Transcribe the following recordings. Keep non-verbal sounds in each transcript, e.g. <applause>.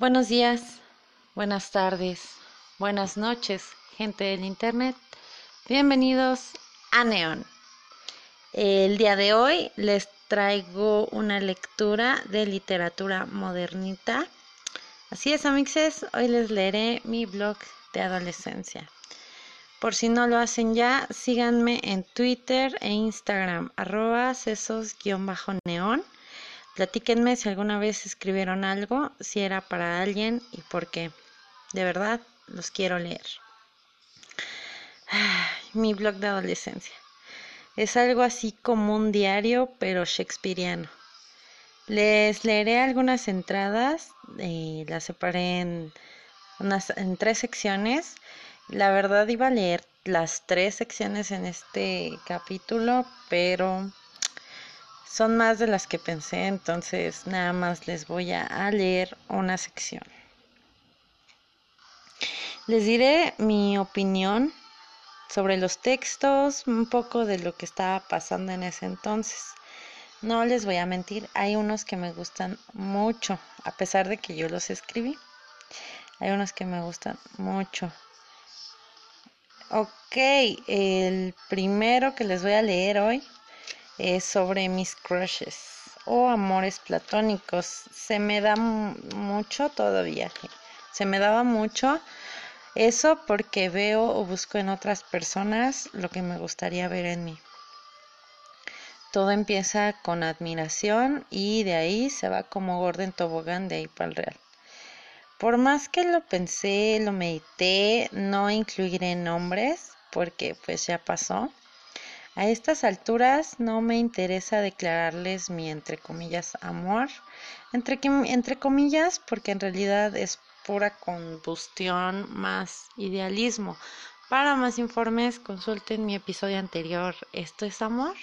Buenos días, buenas tardes, buenas noches, gente del Internet. Bienvenidos a Neon. El día de hoy les traigo una lectura de literatura modernita. Así es, amixes, hoy les leeré mi blog de adolescencia. Por si no lo hacen ya, síganme en Twitter e Instagram, arroba sesos-neón. Platíquenme si alguna vez escribieron algo, si era para alguien y por qué. De verdad, los quiero leer. mi blog de adolescencia. Es algo así como un diario, pero shakespeariano. Les leeré algunas entradas, eh, las separé en, unas, en tres secciones. La verdad iba a leer las tres secciones en este capítulo, pero son más de las que pensé, entonces nada más les voy a leer una sección. Les diré mi opinión sobre los textos, un poco de lo que estaba pasando en ese entonces. No les voy a mentir, hay unos que me gustan mucho, a pesar de que yo los escribí. Hay unos que me gustan mucho. Ok, el primero que les voy a leer hoy es sobre mis crushes o amores platónicos. Se me da mucho todavía. Se me daba mucho eso porque veo o busco en otras personas lo que me gustaría ver en mí. Todo empieza con admiración y de ahí se va como Gordon Tobogán de ahí para el real. Por más que lo pensé, lo medité, no incluiré nombres porque pues ya pasó. A estas alturas no me interesa declararles mi entre comillas amor, entre, entre comillas porque en realidad es pura combustión más idealismo. Para más informes consulten mi episodio anterior. ¿Esto es amor?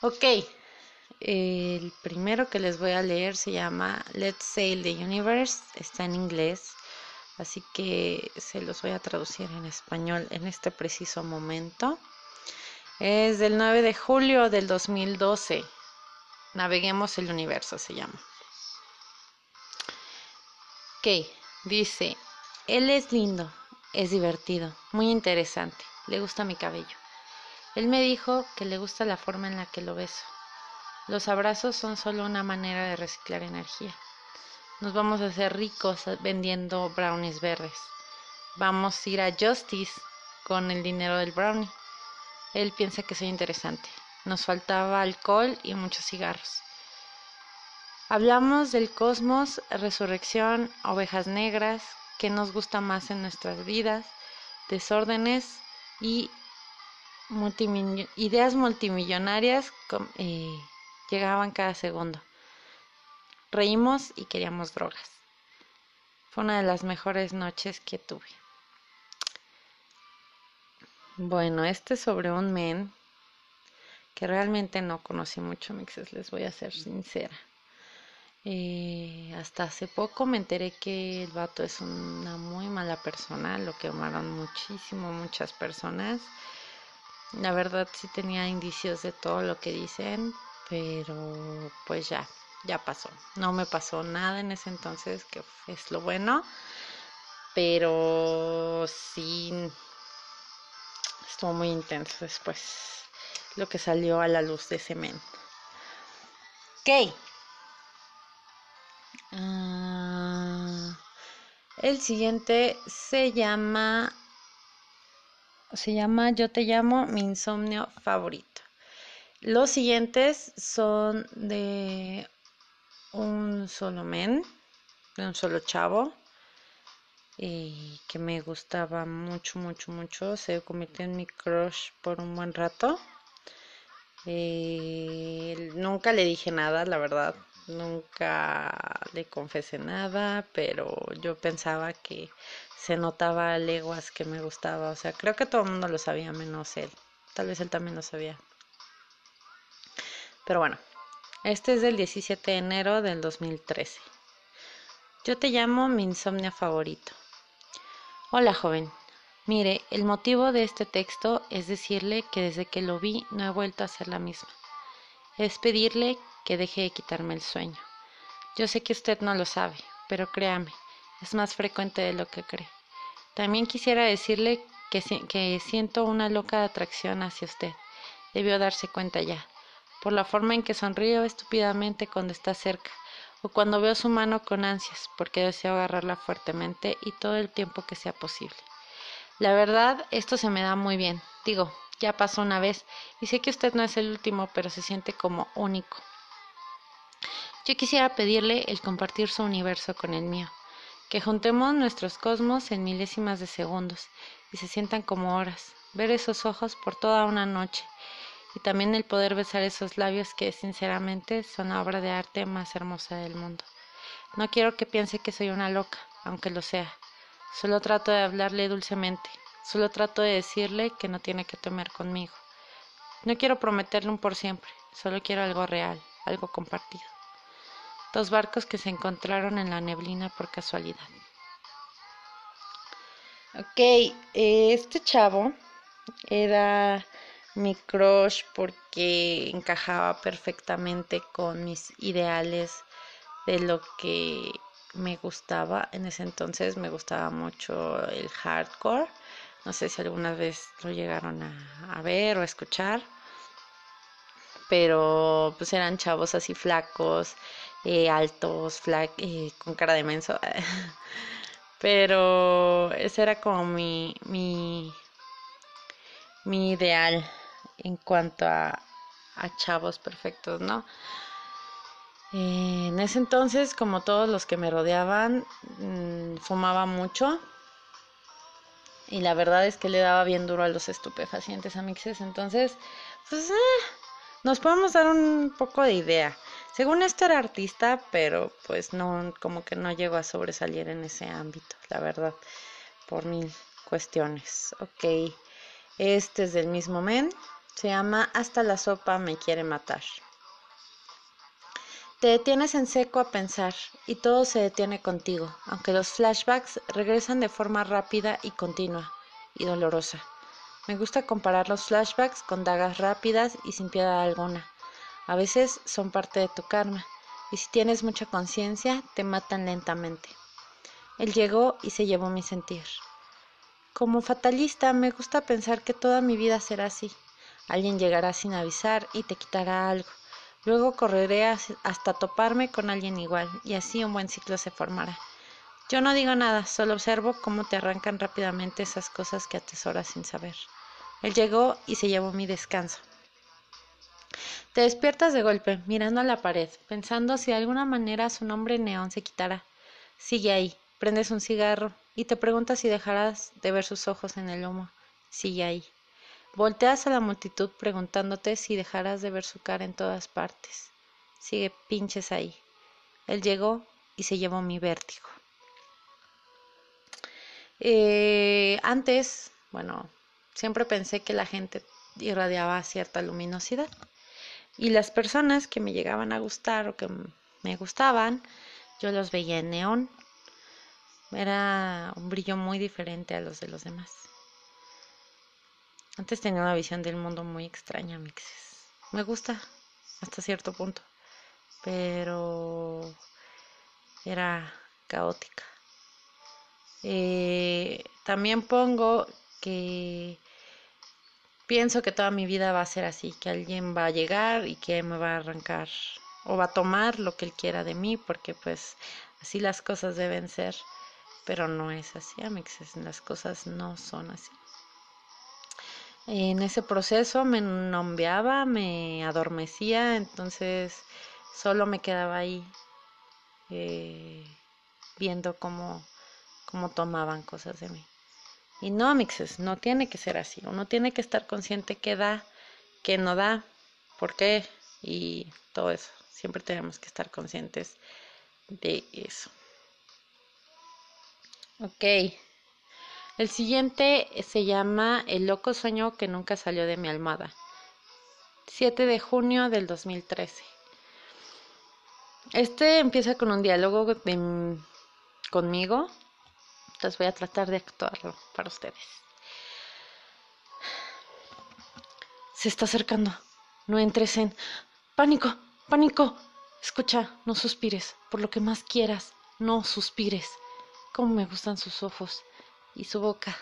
Ok, el primero que les voy a leer se llama Let's Sail the Universe, está en inglés, así que se los voy a traducir en español en este preciso momento. Es del 9 de julio del 2012. Naveguemos el universo se llama. Ok, dice, él es lindo, es divertido, muy interesante, le gusta mi cabello. Él me dijo que le gusta la forma en la que lo beso. Los abrazos son solo una manera de reciclar energía. Nos vamos a hacer ricos vendiendo brownies verdes. Vamos a ir a Justice con el dinero del brownie. Él piensa que soy interesante. Nos faltaba alcohol y muchos cigarros. Hablamos del cosmos, resurrección, ovejas negras, qué nos gusta más en nuestras vidas, desórdenes y ideas multimillonarias. Eh, llegaban cada segundo. Reímos y queríamos drogas. Fue una de las mejores noches que tuve. Bueno, este es sobre un men que realmente no conocí mucho, mixes, les voy a ser sincera. Eh, hasta hace poco me enteré que el vato es una muy mala persona, lo quemaron muchísimo muchas personas. La verdad sí tenía indicios de todo lo que dicen, pero pues ya, ya pasó. No me pasó nada en ese entonces, que es lo bueno, pero sí estuvo muy intenso después lo que salió a la luz de ese men. Ok. Ah, el siguiente se llama se llama Yo te llamo mi insomnio favorito. Los siguientes son de un solo men, un solo chavo, y que me gustaba mucho, mucho, mucho. Se convirtió en mi crush por un buen rato. Eh, nunca le dije nada, la verdad. Nunca le confesé nada, pero yo pensaba que se notaba a leguas que me gustaba. O sea, creo que todo el mundo lo sabía menos él. Tal vez él también lo sabía. Pero bueno, este es del 17 de enero del 2013. Yo te llamo mi insomnio favorito. Hola joven, mire, el motivo de este texto es decirle que desde que lo vi no he vuelto a ser la misma. Es pedirle que deje de quitarme el sueño. Yo sé que usted no lo sabe, pero créame, es más frecuente de lo que cree. También quisiera decirle que, que siento una loca atracción hacia usted. Debió darse cuenta ya, por la forma en que sonrío estúpidamente cuando está cerca, o cuando veo su mano con ansias, porque deseo agarrarla fuertemente y todo el tiempo que sea posible. La verdad, esto se me da muy bien. Digo, ya pasó una vez, y sé que usted no es el último, pero se siente como único. Yo quisiera pedirle el compartir su universo con el mío, que juntemos nuestros cosmos en milésimas de segundos y se sientan como horas, ver esos ojos por toda una noche y también el poder besar esos labios que sinceramente son la obra de arte más hermosa del mundo. No quiero que piense que soy una loca, aunque lo sea. Solo trato de hablarle dulcemente, solo trato de decirle que no tiene que temer conmigo. No quiero prometerle un por siempre, solo quiero algo real, algo compartido. Dos barcos que se encontraron en la neblina por casualidad. Ok, eh, este chavo era mi crush porque encajaba perfectamente con mis ideales de lo que me gustaba. En ese entonces me gustaba mucho el hardcore. No sé si alguna vez lo llegaron a, ver o a escuchar. Pero pues eran chavos así flacos, eh, altos, eh, con cara de menso. <laughs> Pero ese era como mi, mi, mi ideal en cuanto a, chavos perfectos, ¿no? en ese entonces, como todos los que me rodeaban, mm, fumaba mucho. Y la verdad es que le daba bien duro a los estupefacientes a mixes. Entonces, pues eh, nos podemos dar un poco de idea. Según esto era artista, pero pues no, como que no llegó a sobresalir en ese ámbito, la verdad, por mil cuestiones. Ok, este es del mismo men. Se llama Hasta la sopa me quiere matar. Te detienes en seco a pensar y todo se detiene contigo, aunque los flashbacks regresan de forma rápida y continua y dolorosa. Me gusta comparar los flashbacks con dagas rápidas y sin piedad alguna. A veces son parte de tu karma y si tienes mucha conciencia te matan lentamente. Él llegó y se llevó mi sentir. Como fatalista me gusta pensar que toda mi vida será así. Alguien llegará sin avisar y te quitará algo. Luego correré hasta toparme con alguien igual y así un buen ciclo se formará. Yo no digo nada, solo observo cómo te arrancan rápidamente esas cosas que atesoras sin saber. Él llegó y se llevó mi descanso. Te despiertas de golpe, mirando a la pared, pensando si de alguna manera su nombre neón se quitará. Sigue ahí, prendes un cigarro y te preguntas si dejarás de ver sus ojos en el humo. Sigue ahí. Volteas a la multitud preguntándote si dejarás de ver su cara en todas partes. Sigue pinches ahí. Él llegó y se llevó mi vértigo. Eh, antes, bueno, siempre pensé que la gente irradiaba cierta luminosidad. Y las personas que me llegaban a gustar o que me gustaban, yo los veía en neón. Era un brillo muy diferente a los de los demás. Antes tenía una visión del mundo muy extraña, mixes. Me gusta hasta cierto punto, pero era caótica. Eh, también pongo que pienso que toda mi vida va a ser así, que alguien va a llegar y que me va a arrancar o va a tomar lo que él quiera de mí, porque pues así las cosas deben ser, pero no es así, amixes, las cosas no son así. En ese proceso me nombeaba, me adormecía, entonces solo me quedaba ahí eh, viendo cómo, cómo tomaban cosas de mí. Y no, mixes, no tiene que ser así. Uno tiene que estar consciente que da, que no da, por qué y todo eso. Siempre tenemos que estar conscientes de eso. Ok. El siguiente se llama El loco sueño que nunca salió de mi almohada. 7 de junio del 2013. Este empieza con un diálogo conmigo. Entonces voy a tratar de actuarlo para ustedes. Se está acercando. No entres en pánico, pánico. Escucha, no suspires, por lo que más quieras, no suspires. Cómo me gustan sus ojos y su boca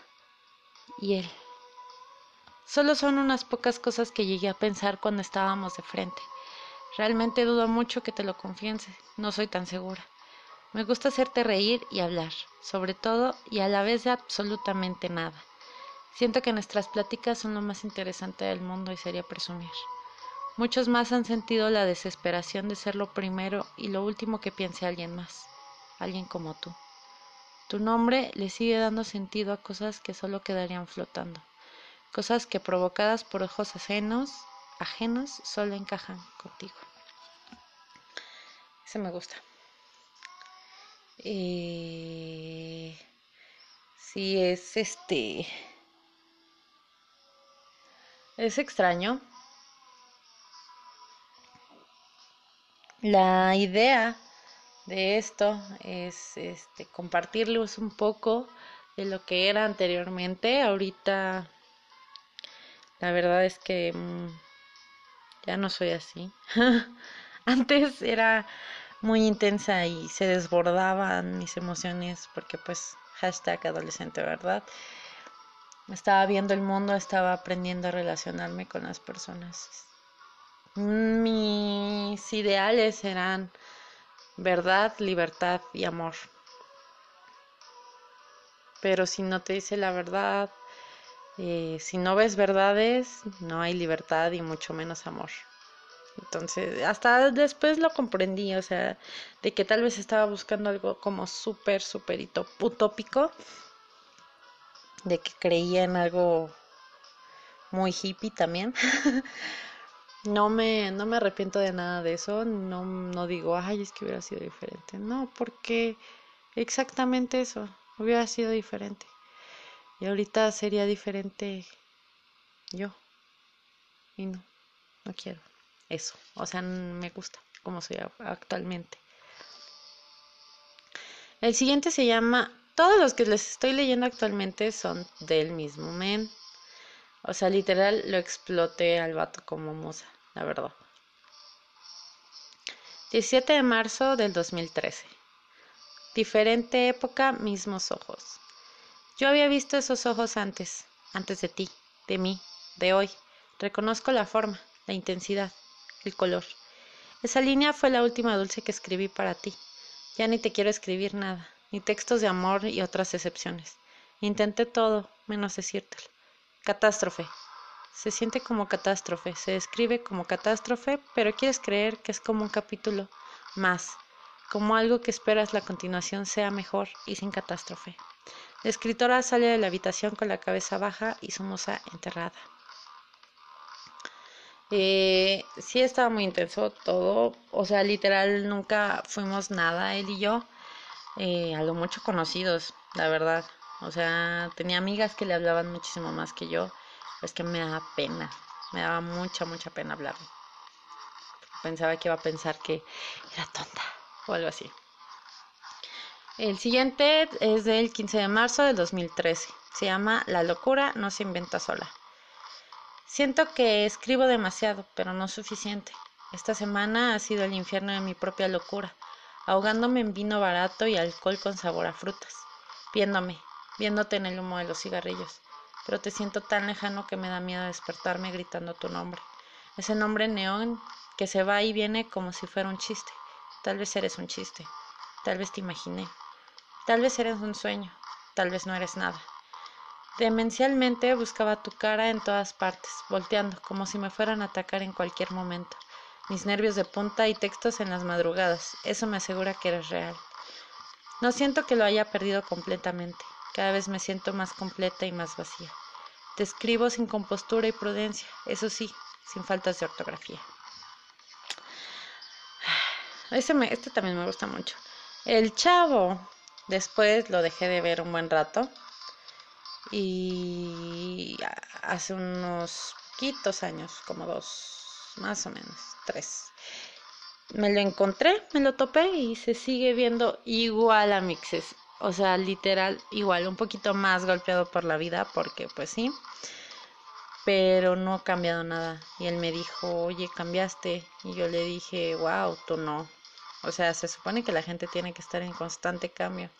y él. Solo son unas pocas cosas que llegué a pensar cuando estábamos de frente. Realmente dudo mucho que te lo confiese, no soy tan segura. Me gusta hacerte reír y hablar, sobre todo y a la vez de absolutamente nada. Siento que nuestras pláticas son lo más interesante del mundo y sería presumir. Muchos más han sentido la desesperación de ser lo primero y lo último que piense alguien más, alguien como tú. Tu nombre le sigue dando sentido a cosas que solo quedarían flotando, cosas que provocadas por ojos ajenos, ajenos solo encajan contigo. Ese me gusta. Eh, sí, es este. Es extraño. La idea de esto es este, compartirles un poco de lo que era anteriormente. Ahorita la verdad es que mm, ya no soy así. <laughs> Antes era muy intensa y se desbordaban mis emociones porque pues hashtag adolescente, ¿verdad? Estaba viendo el mundo, estaba aprendiendo a relacionarme con las personas. Mis ideales eran verdad, libertad y amor. Pero si no te dice la verdad, eh, si no ves verdades, no hay libertad y mucho menos amor. Entonces, hasta después lo comprendí, o sea, de que tal vez estaba buscando algo como súper, súper utópico, de que creía en algo muy hippie también. <laughs> no me, no me arrepiento de nada de eso, no, no digo, ay, es que hubiera sido diferente. No, porque exactamente eso, hubiera sido diferente. Y ahorita sería diferente yo. Y no, no quiero eso. O sea, me gusta como soy actualmente. El siguiente se llama, todos los que les estoy leyendo actualmente son del mismo men. O sea, literal lo exploté al vato como musa, la verdad. 17 de marzo del 2013. Diferente época, mismos ojos. Yo había visto esos ojos antes, antes de ti, de mí, de hoy. Reconozco la forma, la intensidad el color. Esa línea fue la última dulce que escribí para ti. Ya ni te quiero escribir nada, ni textos de amor y otras excepciones. Intenté todo, menos decírtelo. Catástrofe. Se siente como catástrofe, se describe como catástrofe, pero quieres creer que es como un capítulo más, como algo que esperas la continuación sea mejor y sin catástrofe. La escritora sale de la habitación con la cabeza baja y su moza enterrada. Eh, sí estaba muy intenso todo, o sea, literal nunca fuimos nada, él y yo, eh, a lo mucho conocidos, la verdad. O sea, tenía amigas que le hablaban muchísimo más que yo, es que me daba pena, me daba mucha, mucha pena hablarle. Pensaba que iba a pensar que era tonta o algo así. El siguiente es del 15 de marzo del 2013. Se llama La locura no se inventa sola. Siento que escribo demasiado, pero no suficiente. Esta semana ha sido el infierno de mi propia locura, ahogándome en vino barato y alcohol con sabor a frutas, viéndome, viéndote en el humo de los cigarrillos. Pero te siento tan lejano que me da miedo despertarme gritando tu nombre. Ese nombre neón que se va y viene como si fuera un chiste. Tal vez eres un chiste. Tal vez te imaginé. Tal vez eres un sueño. Tal vez no eres nada. Demencialmente buscaba tu cara en todas partes, volteando, como si me fueran a atacar en cualquier momento. Mis nervios de punta y textos en las madrugadas, eso me asegura que eres real. No siento que lo haya perdido completamente, cada vez me siento más completa y más vacía. Te escribo sin compostura y prudencia, eso sí, sin faltas de ortografía. <sighs> Este también me gusta mucho. El chavo. Después lo dejé de ver un buen rato y hace unos poquitos años, como dos, más o menos, tres. Me lo encontré, me lo topé y se sigue viendo igual a Mixes. O sea, literal, igual, un poquito más golpeado por la vida, porque pues sí. pero no ha cambiado nada. Y él me dijo, oye, cambiaste. Y yo le dije, wow, tú no. O sea, se supone que la gente tiene que estar en constante cambio.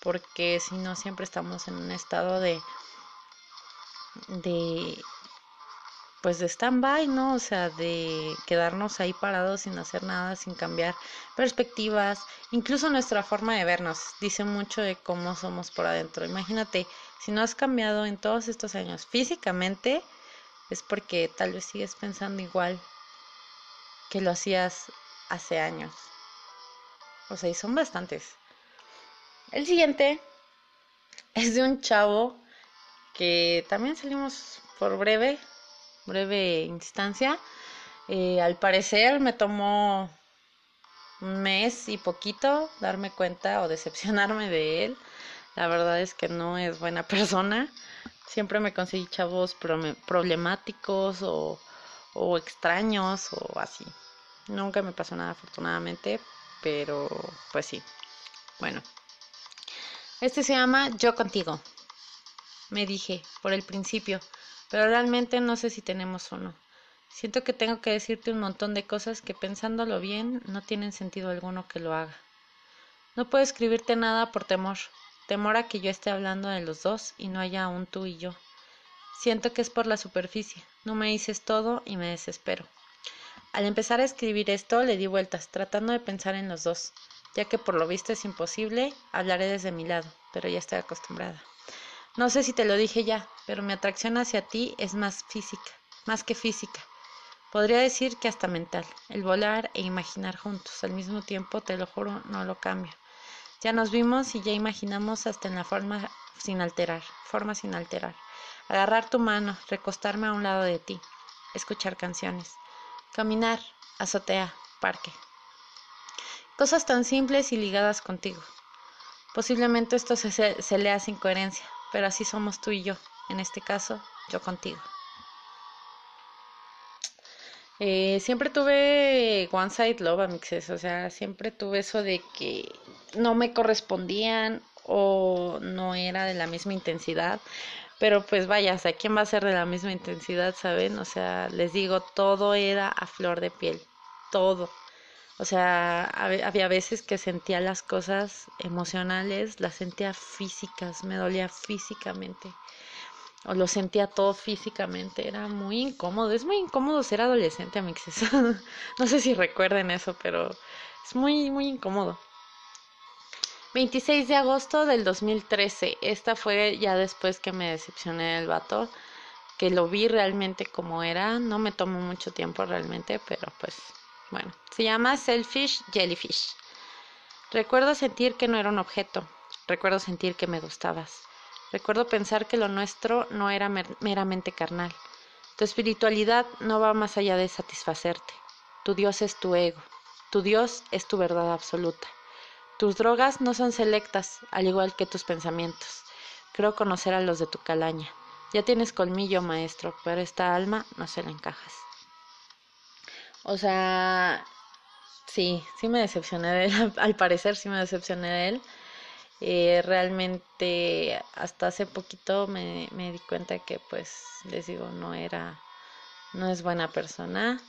Porque si no, siempre estamos en un estado de, de pues de stand-by, ¿no? O sea, de quedarnos ahí parados sin hacer nada, sin cambiar perspectivas, incluso nuestra forma de vernos dice mucho de cómo somos por adentro. Imagínate, si no has cambiado en todos estos años físicamente, es porque tal vez sigues pensando igual que lo hacías hace años. O sea, y son bastantes. El siguiente es de un chavo que también salimos por breve, breve instancia. Eh, al parecer me tomó un mes y poquito darme cuenta o decepcionarme de él. La verdad es que no es buena persona. Siempre me conseguí chavos problemáticos o, o extraños o así. Nunca me pasó nada afortunadamente, pero pues sí. Bueno. Este se llama Yo contigo. Me dije por el principio pero realmente no sé si tenemos uno. Siento que tengo que decirte un montón de cosas que pensándolo bien no tienen sentido alguno que lo haga. No puedo escribirte nada por temor, temor a que yo esté hablando de los dos y no haya un tú y yo. Siento que es por la superficie, no me dices todo y me desespero. Al empezar a escribir esto le di vueltas, tratando de pensar en los dos, ya que por lo visto es imposible, hablaré desde mi lado, pero ya estoy acostumbrada. No sé si te lo dije ya, pero mi atracción hacia ti es más física, más que física. Podría decir que hasta mental. El volar e imaginar juntos al mismo tiempo, te lo juro, no lo cambio. Ya nos vimos y ya imaginamos hasta en la forma sin alterar, forma sin alterar. Agarrar tu mano, recostarme a un lado de ti, escuchar canciones, caminar, azotea, parque. Cosas tan simples y ligadas contigo. Posiblemente esto se, se lea sin coherencia, pero así somos tú y yo, en este caso, yo contigo. Eh, siempre tuve one side love amixes, o sea, siempre tuve eso de que no me correspondían o no era de la misma intensidad, pero pues vaya, o ¿quién va a ser de la misma intensidad, saben? O sea, les digo, todo era a flor de piel, todo. O sea, había veces que sentía las cosas emocionales, las sentía físicas, me dolía físicamente. O lo sentía todo físicamente, era muy incómodo. Es muy incómodo ser adolescente, amixes. <laughs> no sé si recuerden eso, pero es muy, muy incómodo. 26 de agosto del 2013. Esta fue ya después que me decepcioné del vato, que lo vi realmente como era. No me tomó mucho tiempo realmente, pero pues bueno, se llama Selfish Jellyfish. Recuerdo sentir que no era un objeto. Recuerdo sentir que me gustabas. Recuerdo pensar que lo nuestro no era meramente carnal. Tu espiritualidad no va más allá de satisfacerte. Tu Dios es tu ego. Tu Dios es tu verdad absoluta. Tus drogas no son selectas, al igual que tus pensamientos. Creo conocer a los de tu calaña. Ya tienes colmillo, maestro, pero esta alma no se la encajas. O sea, sí, sí me decepcioné de él. <laughs> Al parecer sí me decepcioné de él. Eh, realmente hasta hace poquito me, me di cuenta que pues les digo no era no es buena persona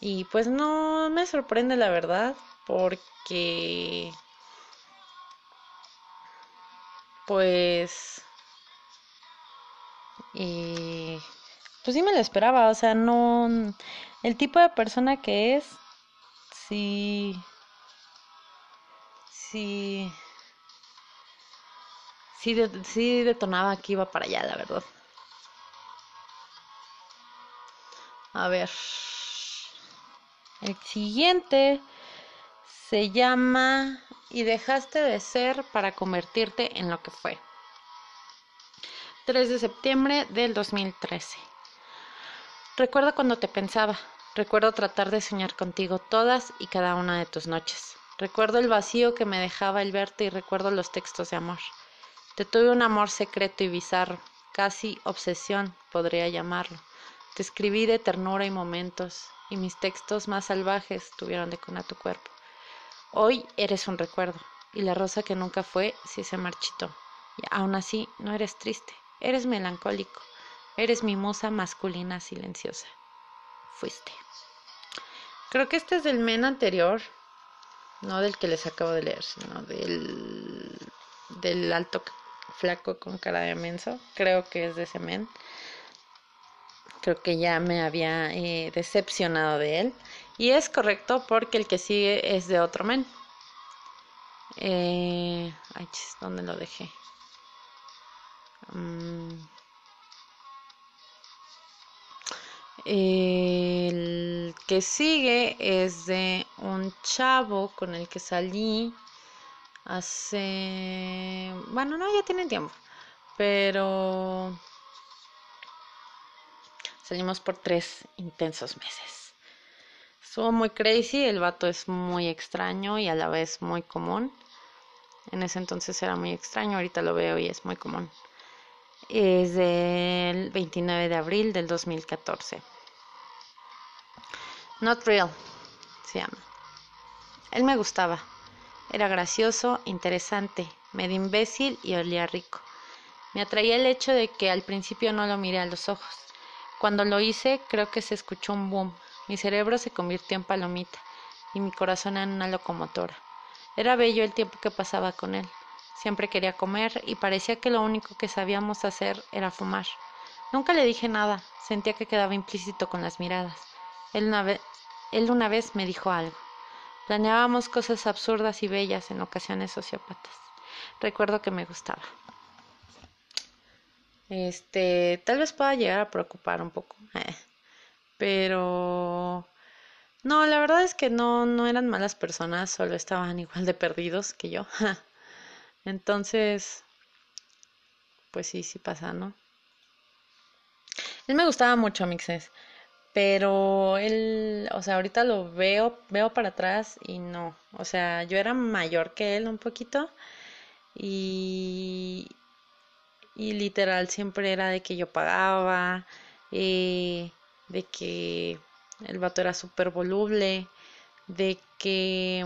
y pues no me sorprende la verdad porque pues y pues sí me lo esperaba o sea no el tipo de persona que es, sí, sí, sí, detonaba que iba para allá, la verdad. A ver, el siguiente se llama y dejaste de ser para convertirte en lo que fue. 3 de septiembre del 2013. Recuerdo cuando te pensaba, recuerdo tratar de soñar contigo todas y cada una de tus noches. Recuerdo el vacío que me dejaba el verte y recuerdo los textos de amor. Te tuve un amor secreto y bizarro, casi obsesión podría llamarlo. Te escribí de ternura y momentos, y mis textos más salvajes tuvieron de cuna tu cuerpo. Hoy eres un recuerdo, y la rosa que nunca fue sí se marchitó. Y aún así no eres triste, eres melancólico. Eres mi musa masculina silenciosa. Fuiste. Creo que este es del men anterior, no del que les acabo de leer, sino del, del alto flaco con cara de menso. Creo que es de ese men. Creo que ya me había eh, decepcionado de él. Y es correcto porque el que sigue es de otro men. Eh, ay, ¿dónde lo dejé? Mm. El que sigue es de un chavo con el que salí hace... Bueno, no, ya tiene tiempo. Pero salimos por tres intensos meses. Estuvo muy crazy, el vato es muy extraño y a la vez muy común. En ese entonces era muy extraño, ahorita lo veo y es muy común. Es del 29 de abril del 2014. Not Real se llama. Él me gustaba. Era gracioso, interesante, medio imbécil y olía rico. Me atraía el hecho de que al principio no lo miré a los ojos. Cuando lo hice, creo que se escuchó un boom. Mi cerebro se convirtió en palomita y mi corazón en una locomotora. Era bello el tiempo que pasaba con él. Siempre quería comer y parecía que lo único que sabíamos hacer era fumar. Nunca le dije nada, sentía que quedaba implícito con las miradas. Él una, vez, él una vez me dijo algo. Planeábamos cosas absurdas y bellas, en ocasiones sociópatas. Recuerdo que me gustaba. Este, tal vez pueda llegar a preocupar un poco. Eh, pero no, la verdad es que no, no eran malas personas, solo estaban <laughs> igual de perdidos que yo. Entonces, pues sí, sí pasa, ¿no? Él me gustaba mucho, Mixes. Pero él, o sea, ahorita lo veo, veo para atrás y no. O sea, yo era mayor que él un poquito y, y literal siempre era de que yo pagaba, eh, de que el vato era súper voluble, de que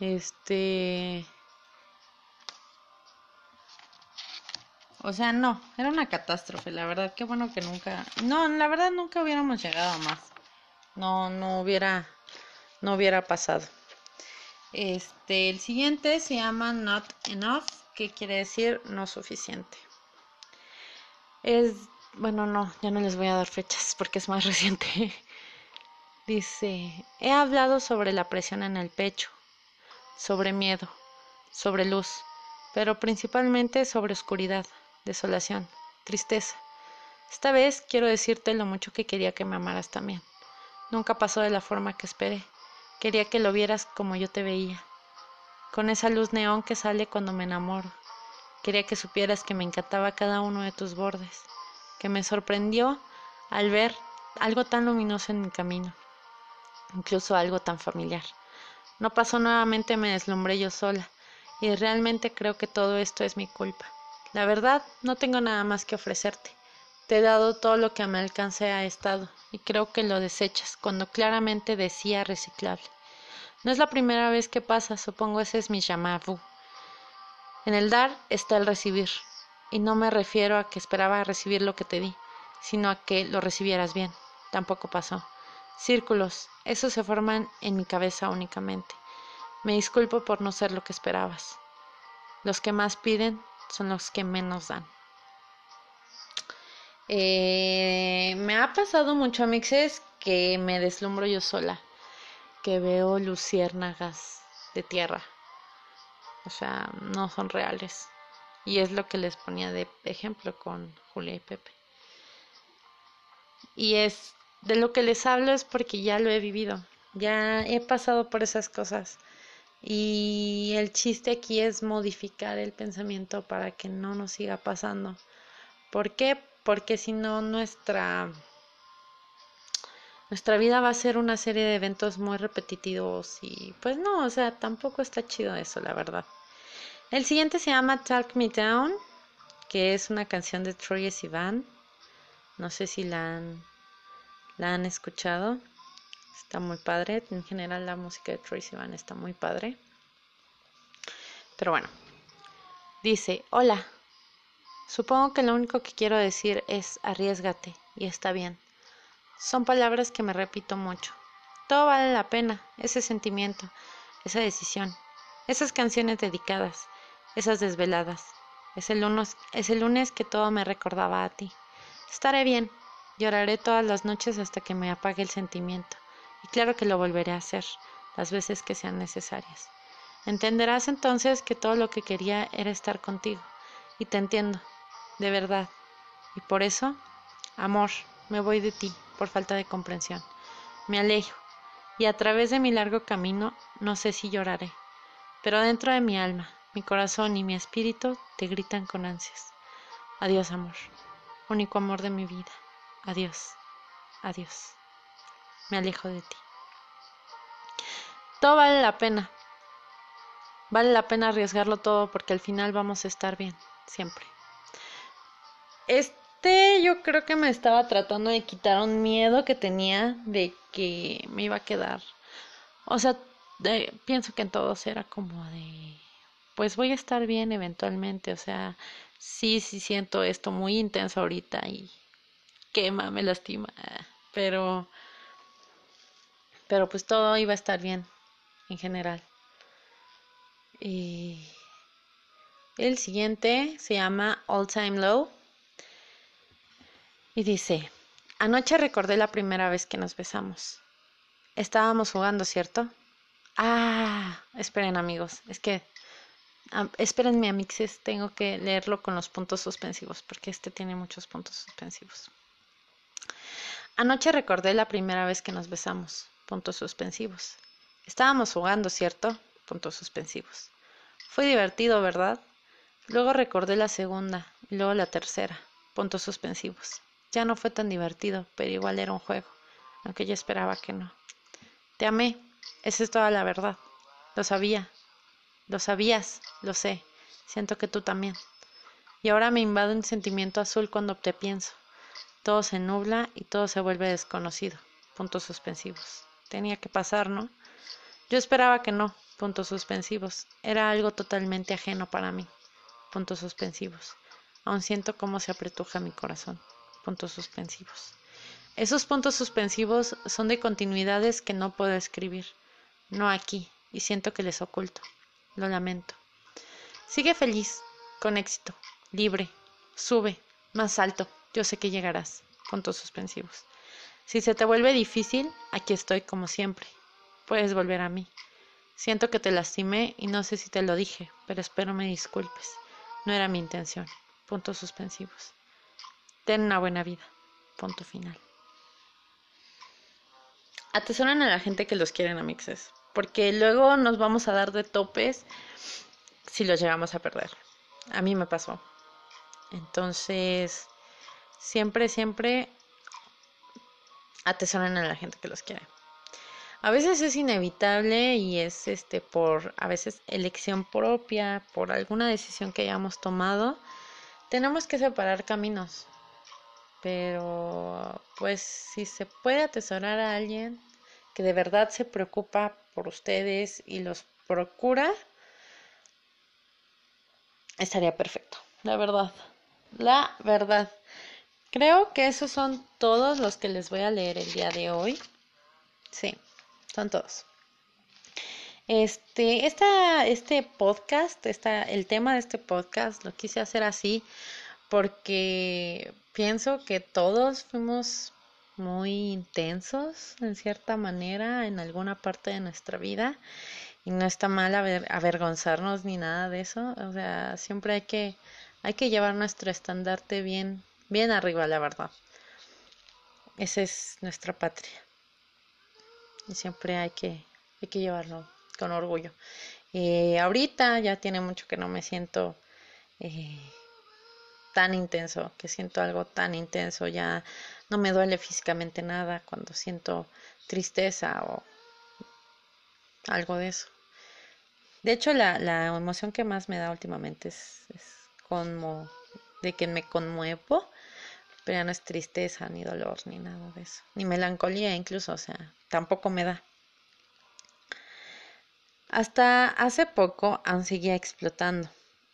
este O sea, no, era una catástrofe, la verdad, qué bueno que nunca, no, la verdad nunca hubiéramos llegado más. No, no hubiera, no hubiera pasado. Este, el siguiente se llama Not Enough, que quiere decir no suficiente. Es, bueno, no, ya no les voy a dar fechas porque es más <laughs> reciente. Dice, he hablado sobre la presión en el pecho, sobre miedo, sobre luz, pero principalmente sobre oscuridad desolación, tristeza. Esta vez quiero decirte lo mucho que quería que me amaras también. Nunca pasó de la forma que esperé. Quería que lo vieras como yo te veía, con esa luz neón que sale cuando me enamoro. Quería que supieras que me encantaba cada uno de tus bordes, que me sorprendió al ver algo tan luminoso en mi camino, incluso algo tan familiar. No pasó nuevamente, me deslumbré yo sola, y realmente creo que todo esto es mi culpa. La verdad, no tengo nada más que ofrecerte. Te he dado todo lo que a mi alcance ha estado, y creo que lo desechas, cuando claramente decía reciclable. No es la primera vez que pasa, supongo ese es mi vu. En el dar está el recibir, y no me refiero a que esperaba recibir lo que te di, sino a que lo recibieras bien. Tampoco pasó. Círculos, esos se forman en mi cabeza únicamente. Me disculpo por no ser lo que esperabas. Los que más piden son los que menos dan. Eh, me ha pasado mucho, mixes, que me deslumbro yo sola, que veo luciérnagas de tierra. O sea, no son reales. Y es lo que les ponía de ejemplo con Julia y Pepe. Y es de lo que les hablo es porque ya lo he vivido. Ya he pasado por esas cosas. Y el chiste aquí es modificar el pensamiento para que no nos siga pasando. ¿Por qué? Porque si no nuestra nuestra vida va a ser una serie de eventos muy repetitivos y pues no, o sea, tampoco está chido eso, la verdad. El siguiente se llama Talk Me Down, que es una canción de Troy Sivan. No sé si la han, la han escuchado. Está muy padre. En general la música de Tracy Van está muy padre. Pero bueno. Dice, hola. Supongo que lo único que quiero decir es arriesgate y está bien. Son palabras que me repito mucho. Todo vale la pena, ese sentimiento, esa decisión, esas canciones dedicadas, esas desveladas. Es el, lunes, es el lunes que todo me recordaba a ti. Estaré bien, lloraré todas las noches hasta que me apague el sentimiento. Y claro que lo volveré a hacer, las veces que sean necesarias. Entenderás entonces que todo lo que quería era estar contigo. Y te entiendo, de verdad. Y por eso, amor, me voy de ti, por falta de comprensión. Me alejo, y a través de mi largo camino no sé si lloraré. Pero dentro de mi alma, mi corazón y mi espíritu te gritan con ansias. Adiós, amor, único amor de mi vida. Adiós, adiós. Me alejo de ti. Todo vale la pena, Vale la pena arriesgarlo todo porque al final vamos a estar bien, siempre. Este yo creo que me estaba tratando de quitar un miedo que tenía de que me iba a quedar. O sea, pienso que en todos era como de, pues voy a estar bien eventualmente. O sea, sí, sí siento esto muy intenso ahorita y quema, me lastima. Pero, pero pues todo iba a estar bien en general. Y el siguiente se llama All Time Low. Y dice, anoche recordé la primera vez que nos besamos. Estábamos jugando, ¿cierto? Ah, esperen amigos, es que esperen mi amixes, tengo que leerlo con los puntos suspensivos porque este tiene muchos puntos suspensivos. Anoche recordé la primera vez que nos besamos. Puntos suspensivos. Estábamos jugando, ¿cierto? puntos suspensivos. Fue divertido, ¿verdad? Luego recordé la segunda y luego la tercera, puntos suspensivos. Ya no fue tan divertido, pero igual era un juego, aunque yo esperaba que no. Te amé, esa es toda la verdad. Lo sabía, lo sabías, lo sé, siento que tú también. Y ahora me invade un sentimiento azul cuando te pienso. Todo se nubla y todo se vuelve desconocido. Puntos suspensivos. Tenía que pasar, ¿no? Yo esperaba que no, puntos suspensivos. Era algo totalmente ajeno para mí. Puntos suspensivos. Aún siento cómo se apretuja mi corazón. Puntos suspensivos. Esos puntos suspensivos son de continuidades que no puedo escribir. No aquí, y siento que les oculto. Lo lamento. Sigue feliz, con éxito, libre, sube, más alto. Yo sé que llegarás. Puntos suspensivos. Si se te vuelve difícil, aquí estoy como siempre. Puedes volver a mí. Siento que te lastimé y no sé si te lo dije, pero espero me disculpes. No era mi intención. Puntos suspensivos. Ten una buena vida. Punto final. Atesoran a la gente que los quieren amixes, porque luego nos vamos a dar de topes si los llegamos a perder. A mí me pasó. Entonces, siempre, siempre atesoran a la gente que los quiere. A veces es inevitable y es este por a veces elección propia, por alguna decisión que hayamos tomado, tenemos que separar caminos. Pero pues si se puede atesorar a alguien que de verdad se preocupa por ustedes y los procura, estaría perfecto, la verdad. La verdad. Creo que esos son todos los que les voy a leer el día de hoy. Sí. Son todos. Este, esta, este podcast, esta, el tema de este podcast lo quise hacer así porque pienso que todos fuimos muy intensos en cierta manera en alguna parte de nuestra vida y no está mal avergonzarnos ni nada de eso, o sea, siempre hay que hay que llevar nuestro estandarte bien bien arriba, la verdad. Esa es nuestra patria y siempre hay que, hay que llevarlo con orgullo. Eh, ahorita ya tiene mucho que no me siento eh, tan intenso, que siento algo tan intenso, ya no me duele físicamente nada cuando siento tristeza o algo de eso. De hecho, la, la emoción que más me da últimamente es, es como de que me conmuevo pero ya no es tristeza, ni dolor, ni nada de eso. Ni melancolía incluso, o sea, tampoco me da. Hasta hace poco aún seguía explotando,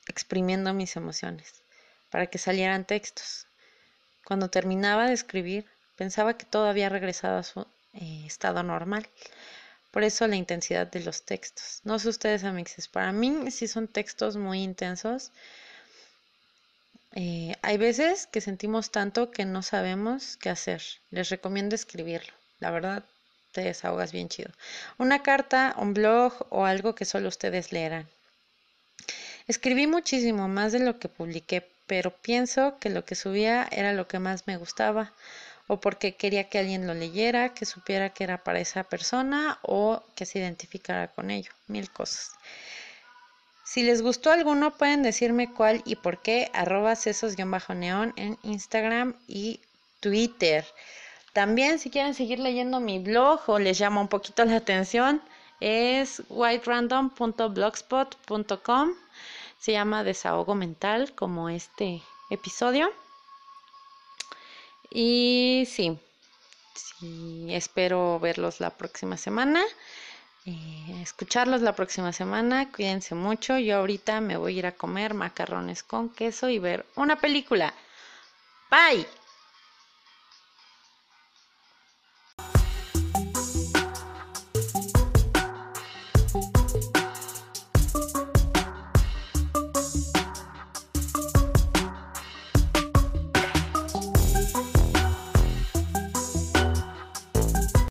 exprimiendo mis emociones. para que salieran textos. Cuando terminaba de escribir, pensaba que todo había regresado a su eh, estado normal. Por eso la intensidad de los textos. No sé ustedes, amixes, para mí sí son textos muy intensos. Eh, hay veces que sentimos tanto que no sabemos qué hacer. Les recomiendo escribirlo. La verdad, te desahogas bien chido. Una carta, un blog o algo que solo ustedes leerán. Escribí muchísimo más de lo que publiqué, pero pienso que lo que subía era lo que más me gustaba, o porque quería que alguien lo leyera, que supiera que era para esa persona o que se identificara con ello, mil cosas. Si les gustó alguno, pueden decirme cuál y por qué, arroba sesos-neón en Instagram y Twitter. También si quieren seguir leyendo mi blog o les llama un poquito la atención, es whiterandom.blogspot.com. Se llama Desahogo Mental, como este episodio. Y sí, sí espero verlos la próxima semana. Eh, escucharlos la próxima semana. Cuídense mucho. Yo ahorita me voy a ir a comer macarrones con queso y ver una película. Bye.